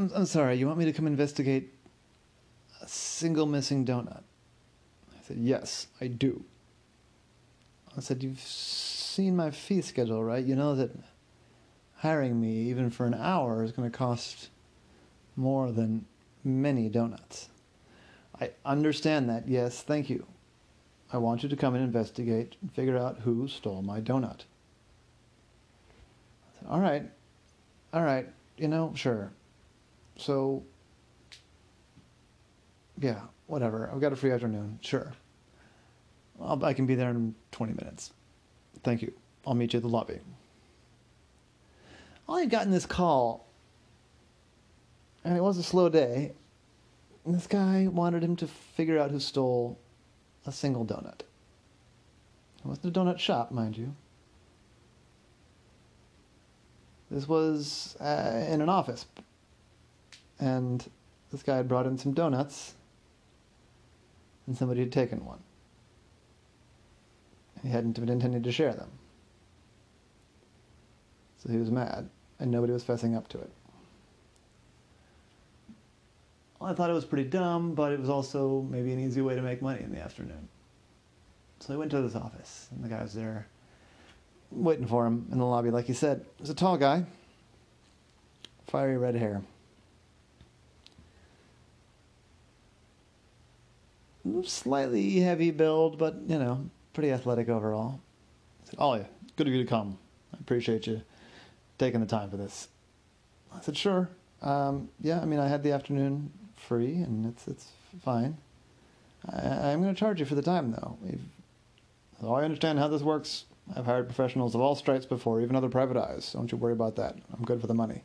I'm, I'm sorry, you want me to come investigate a single missing donut? I said, Yes, I do. I said, You've seen my fee schedule, right? You know that hiring me, even for an hour, is going to cost more than many donuts. I understand that, yes, thank you. I want you to come and investigate and figure out who stole my donut. I said, All right, all right, you know, sure. So, yeah, whatever. I've got a free afternoon, sure. I'll, I can be there in 20 minutes. Thank you. I'll meet you at the lobby. I had gotten this call, and it was a slow day. This guy wanted him to figure out who stole a single donut. It wasn't a donut shop, mind you. This was uh, in an office. And this guy had brought in some donuts, and somebody had taken one. He hadn't been intending to share them. So he was mad, and nobody was fessing up to it. I thought it was pretty dumb, but it was also maybe an easy way to make money in the afternoon. So I went to this office, and the guy was there waiting for him in the lobby, like he said. He was a tall guy, fiery red hair. Slightly heavy build, but you know, pretty athletic overall. I said, "Oh yeah, good of you to come. I appreciate you taking the time for this." I said, "Sure. Um, yeah, I mean, I had the afternoon free, and it's it's fine. I, I'm going to charge you for the time, though. We've, so I understand how this works. I've hired professionals of all stripes before, even other private eyes. Don't you worry about that. I'm good for the money."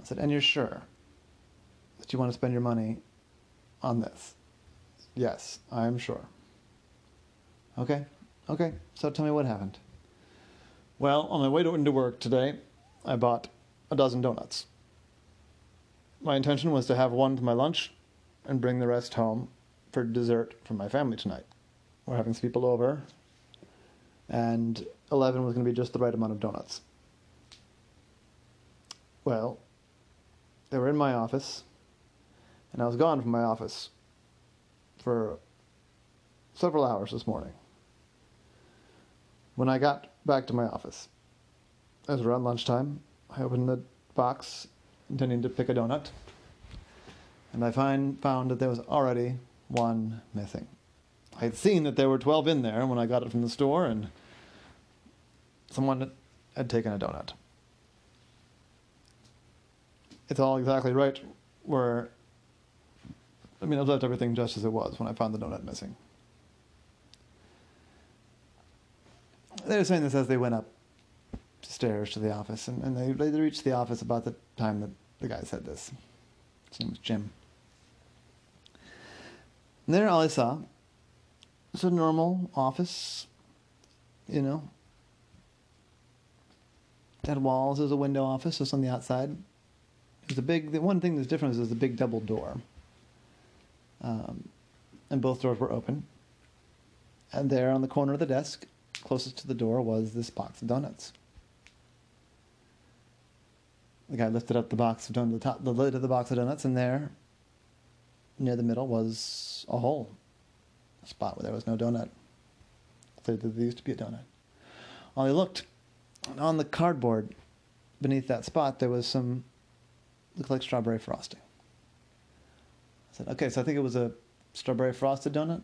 I said, "And you're sure that you want to spend your money on this?" Yes, I am sure. Okay, okay. So tell me what happened. Well, on my way to work today, I bought a dozen donuts. My intention was to have one for my lunch and bring the rest home for dessert for my family tonight. We're having some people over, and 11 was going to be just the right amount of donuts. Well, they were in my office, and I was gone from my office for several hours this morning. When I got back to my office, it was around lunchtime. I opened the box intending to pick a donut, and I find, found that there was already one missing. I had seen that there were 12 in there when I got it from the store, and someone had taken a donut. It's all exactly right where I mean, I've left everything just as it was when I found the donut missing. They were saying this as they went up stairs to the office, and, and they, they reached the office about the time that the guy said this. His name was Jim. And there, all I saw was a normal office, you know. It had walls, it was a window office, just on the outside. It was a big, the one thing that's different is the big double door. Um, and both doors were open. And there on the corner of the desk, closest to the door, was this box of donuts. The guy lifted up the box of donuts, the, top, the lid of the box of donuts, and there, near the middle, was a hole, a spot where there was no donut. Clearly, there used to be a donut. While he looked, on the cardboard beneath that spot, there was some looked like strawberry frosting. I said, okay, so I think it was a strawberry frosted donut.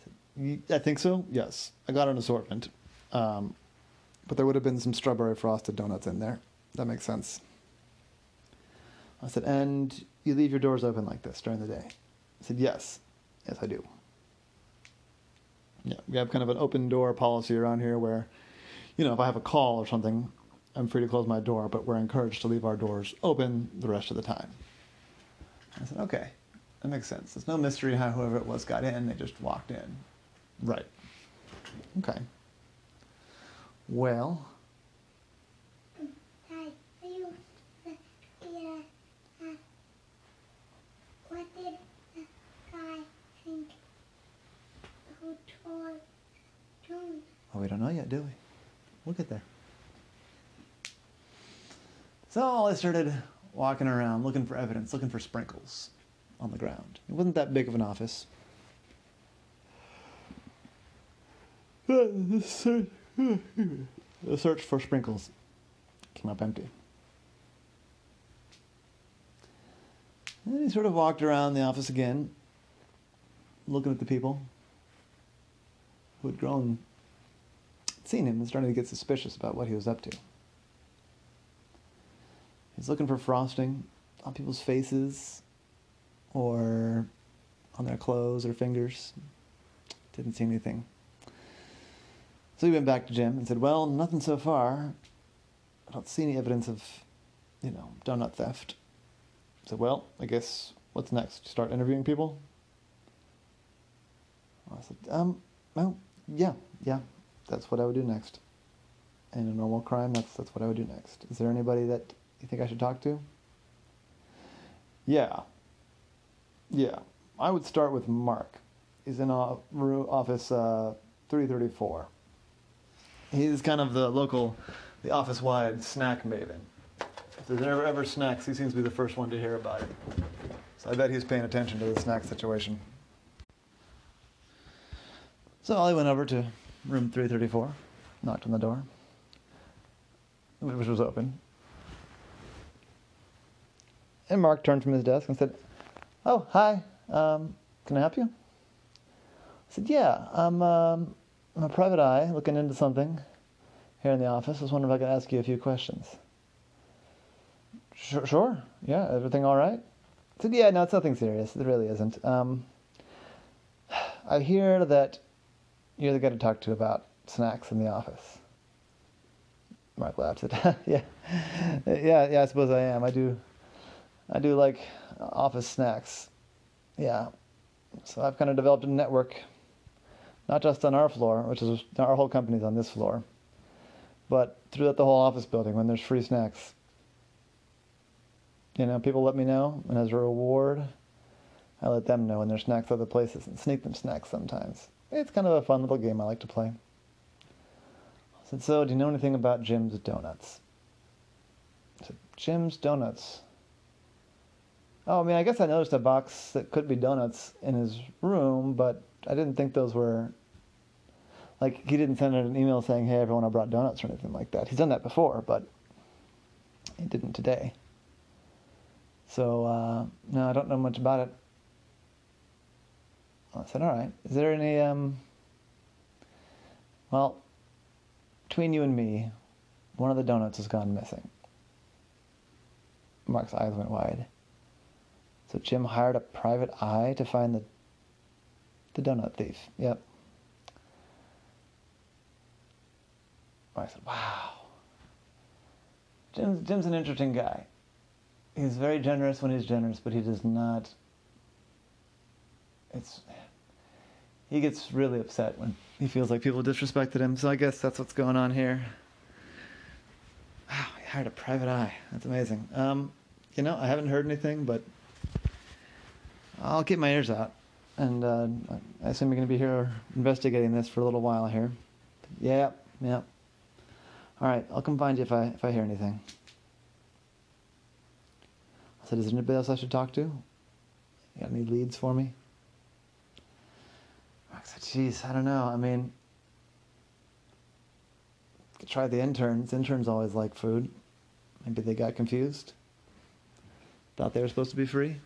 I, said, I think so. Yes, I got an assortment, um, but there would have been some strawberry frosted donuts in there. That makes sense. I said, and you leave your doors open like this during the day? I said, yes, yes, I do. Yeah, we have kind of an open door policy around here where, you know, if I have a call or something, I'm free to close my door, but we're encouraged to leave our doors open the rest of the time. I said, okay, that makes sense. There's no mystery how whoever it was got in, they just walked in. Right. Okay. Well. Hi, are you the, the what did the guy think who tore June? Well, we don't know yet, do we? We'll get there. So I started walking around looking for evidence, looking for sprinkles on the ground. It wasn't that big of an office. The search, for sprinkles came up empty. Then he sort of walked around the office again, looking at the people who had grown, seen him, and starting to get suspicious about what he was up to. He's looking for frosting on people's faces or on their clothes or fingers. Didn't see anything. So he went back to Jim and said, Well, nothing so far. I don't see any evidence of, you know, donut theft. I said, Well, I guess what's next? Start interviewing people? I said, Um, well, yeah, yeah, that's what I would do next. In a normal crime, that's that's what I would do next. Is there anybody that you think I should talk to? Yeah. Yeah. I would start with Mark. He's in office uh, 334. He's kind of the local, the office wide snack maven. If there's ever, ever snacks, he seems to be the first one to hear about it. So I bet he's paying attention to the snack situation. So Ollie went over to room 334, knocked on the door, which was open. And Mark turned from his desk and said, Oh, hi. Um, can I help you? I said, Yeah, I'm, um, I'm a private eye looking into something here in the office. I was wondering if I could ask you a few questions. Sure, sure. Yeah, everything all right? I said, Yeah, no, it's nothing serious. It really isn't. Um, I hear that you're the guy to talk to about snacks in the office. Mark laughed. Said, "Yeah, yeah, yeah. I suppose I am. I do, I do like office snacks. Yeah. So I've kind of developed a network, not just on our floor, which is our whole company's on this floor, but throughout the whole office building when there's free snacks. You know, people let me know, and as a reward, I let them know when there's snacks other places and sneak them snacks sometimes. It's kind of a fun little game I like to play. I said, So, do you know anything about Jim's Donuts? I said, Jim's Donuts. Oh, I mean, I guess I noticed a box that could be donuts in his room, but I didn't think those were. Like, he didn't send out an email saying, hey, everyone, I brought donuts or anything like that. He's done that before, but he didn't today. So, uh, no, I don't know much about it. I said, all right. Is there any, um, well, between you and me, one of the donuts has gone missing. Mark's eyes went wide. So Jim hired a private eye to find the the donut thief. Yep. I said, wow. Jim's, Jim's an interesting guy. He's very generous when he's generous, but he does not. It's. He gets really upset when he feels like people disrespected him. So I guess that's what's going on here. Wow, he hired a private eye. That's amazing. Um, you know, I haven't heard anything, but I'll keep my ears out. And uh, I assume you're going to be here investigating this for a little while here. Yeah, yeah. All right, I'll come find you if I if I hear anything. I said, is there anybody else I should talk to? You got any leads for me? I said, geez, I don't know. I mean, could try the interns. Interns always like food. Maybe they got confused. Thought they were supposed to be free.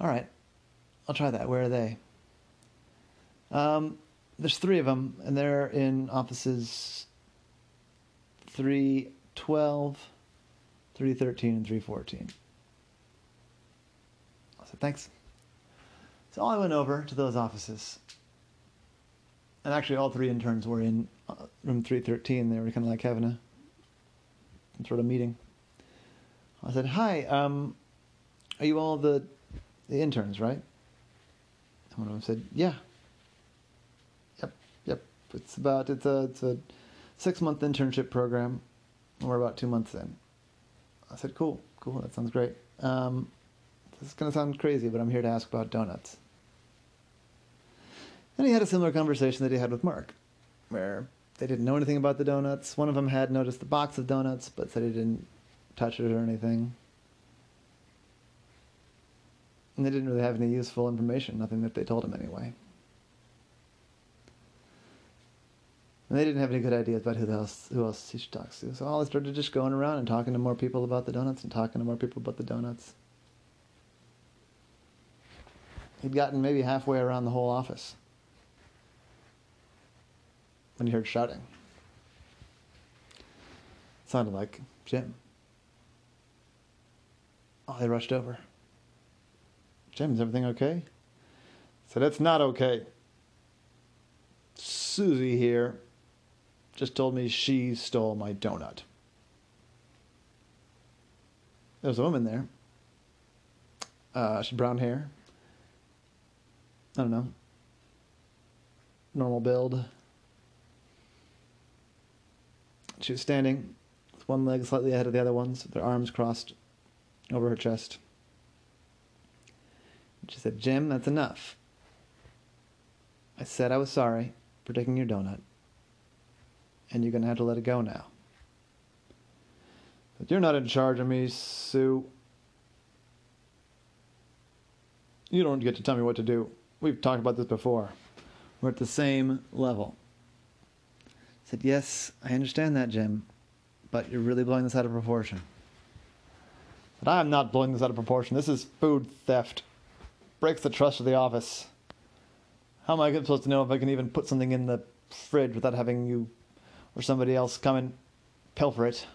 All right, I'll try that. Where are they? Um, there's three of them, and they're in offices 312, 313, and 314. I said, thanks. So I went over to those offices. And actually, all three interns were in uh, room 313. They were kind of like having a sort of meeting. I said, hi, um, are you all the the interns, right? And one of them said, "Yeah." Yep, yep. It's about it's a it's a six month internship program. And we're about two months in. I said, "Cool, cool. That sounds great." Um, this is gonna sound crazy, but I'm here to ask about donuts. And he had a similar conversation that he had with Mark, where they didn't know anything about the donuts. One of them had noticed the box of donuts, but said he didn't touch it or anything. And they didn't really have any useful information, nothing that they told him anyway. And they didn't have any good ideas about who else who else he should talk to. So Ollie started just going around and talking to more people about the donuts and talking to more people about the donuts. He'd gotten maybe halfway around the whole office when he heard shouting. It sounded like Jim. Ollie rushed over. Jim, is everything okay? So that's not okay. Susie here just told me she stole my donut. There was a woman there. Uh, she brown hair. I don't know. Normal build. She was standing with one leg slightly ahead of the other ones, with her arms crossed over her chest. She said, Jim, that's enough. I said I was sorry for taking your donut and you're going to have to let it go now. But you're not in charge of me, Sue. You don't get to tell me what to do. We've talked about this before. We're at the same level. I said, Yes, I understand that, Jim, but you're really blowing this out of proportion. But I'm not blowing this out of proportion. This is food theft. Breaks the trust of the office. How am I supposed to know if I can even put something in the fridge without having you or somebody else come and pilfer it.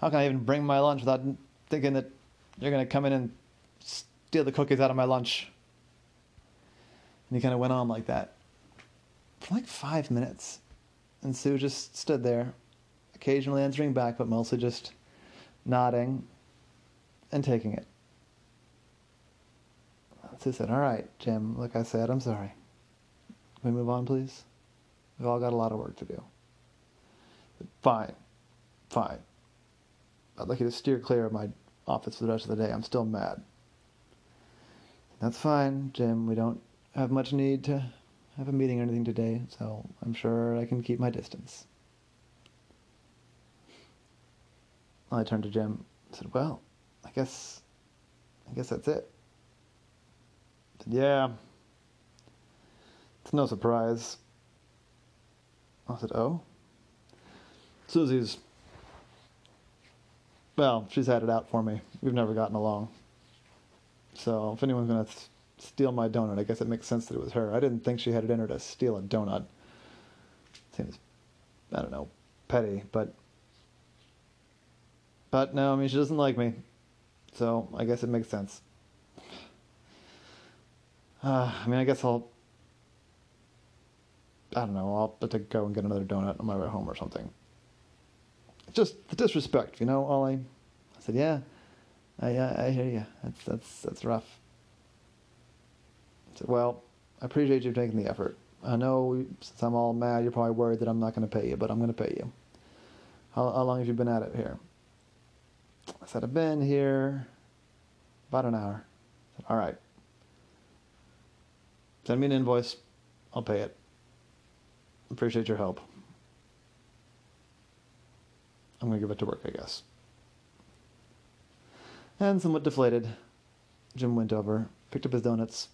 How can I even bring my lunch without thinking that you're going to come in and steal the cookies out of my lunch? And he kind of went on like that for like five minutes. And Sue just stood there, occasionally answering back, but mostly just nodding and taking it. Sue said, All right, Jim, like I said, I'm sorry. Can we move on, please? We've all got a lot of work to do. Fine. Fine. I'd like you to steer clear of my office for the rest of the day. I'm still mad. That's fine, Jim. We don't have much need to have a meeting or anything today, so I'm sure I can keep my distance. I turned to Jim and said, Well, I guess I guess that's it. Yeah. It's no surprise. I said, Oh? Susie's, well, she's had it out for me. We've never gotten along. So if anyone's going to th- steal my donut, I guess it makes sense that it was her. I didn't think she had it in her to steal a donut. Seems, I don't know, petty, but. But no, I mean, she doesn't like me. So I guess it makes sense. Uh, I mean, I guess I'll I don't know, I'll have to go and get another donut on my way home or something. Just the disrespect, you know, Ollie. I said, yeah, I, I, I hear you. That's, that's, that's rough. I said, well, I appreciate you taking the effort. I know since I'm all mad, you're probably worried that I'm not going to pay you, but I'm going to pay you. How, how long have you been at it here? I said, I've been here about an hour. Said, all right. Send me an invoice. I'll pay it. Appreciate your help. I'm going to give it to work, I guess. And somewhat deflated, Jim went over, picked up his donuts,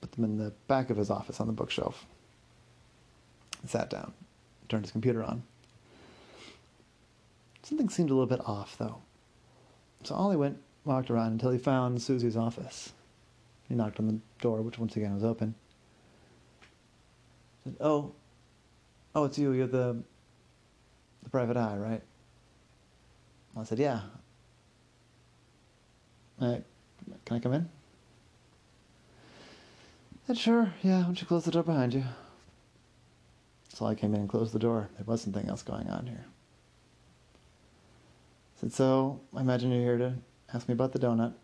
put them in the back of his office on the bookshelf, sat down, turned his computer on. Something seemed a little bit off, though. So Ollie went, walked around until he found Susie's office. He knocked on the door, which once again was open. "Oh, oh, it's you. You're the the private eye, right?" I said, "Yeah." Uh, can I come in? I said, "Sure. Yeah. Why don't you close the door behind you?" So I came in and closed the door. There was something else going on here. I said, "So I imagine you're here to ask me about the donut."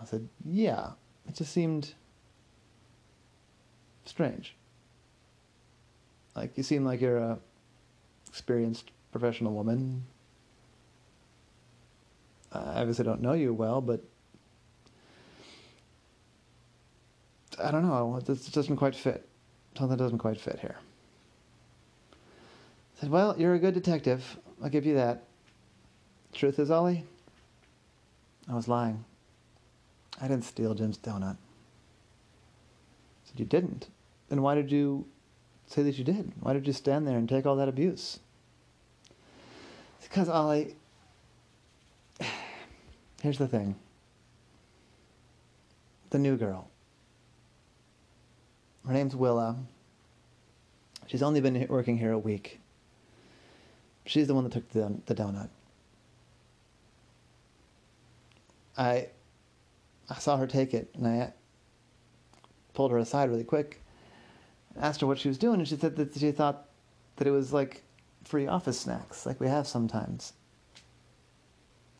I said, "Yeah." It just seemed strange. Like you seem like you're a experienced professional woman. I obviously don't know you well, but I don't know. This doesn't quite fit. Something doesn't quite fit here. I said, Well, you're a good detective. I'll give you that. Truth is, Ollie, I was lying. I didn't steal Jim's donut. I said, You didn't? Then why did you say that you did? Why did you stand there and take all that abuse? It's because, Ollie, here's the thing the new girl. Her name's Willa. She's only been working here a week. She's the one that took the, the donut. I, I saw her take it, and I pulled her aside really quick, asked her what she was doing, and she said that she thought that it was like free office snacks, like we have sometimes.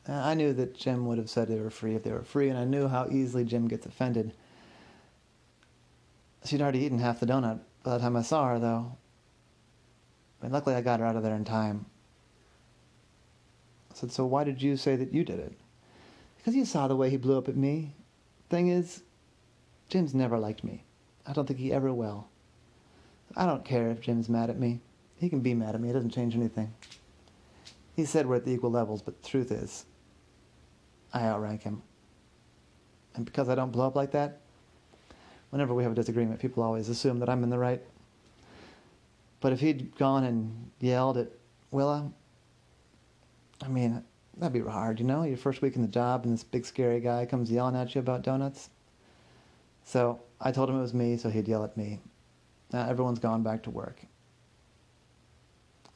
I knew that Jim would have said they were free if they were free, and I knew how easily Jim gets offended. She'd already eaten half the donut by the time I saw her, though. But luckily, I got her out of there in time. I said, So why did you say that you did it? Because you saw the way he blew up at me. Thing is, Jim's never liked me. I don't think he ever will. I don't care if Jim's mad at me. He can be mad at me, it doesn't change anything. He said we're at the equal levels, but the truth is, I outrank him. And because I don't blow up like that, whenever we have a disagreement, people always assume that I'm in the right. But if he'd gone and yelled at Willa, I mean, that'd be hard, you know? Your first week in the job and this big scary guy comes yelling at you about donuts. So I told him it was me, so he'd yell at me. Now everyone's gone back to work.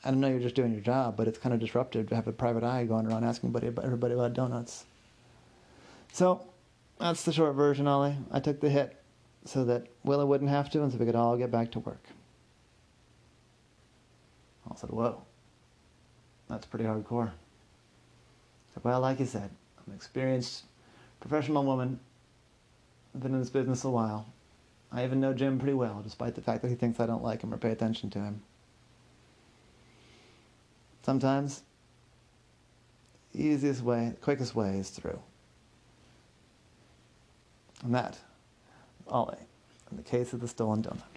I don't know you're just doing your job, but it's kind of disruptive to have a private eye going around asking everybody, about donuts. So that's the short version, Ollie. I took the hit so that Willa wouldn't have to and so we could all get back to work. I said, whoa, that's pretty hardcore. I said, well, like you said, I'm an experienced professional woman. I've been in this business a while. I even know Jim pretty well, despite the fact that he thinks I don't like him or pay attention to him. Sometimes, the easiest way, the quickest way is through. And that, Ollie, in the case of the stolen donut.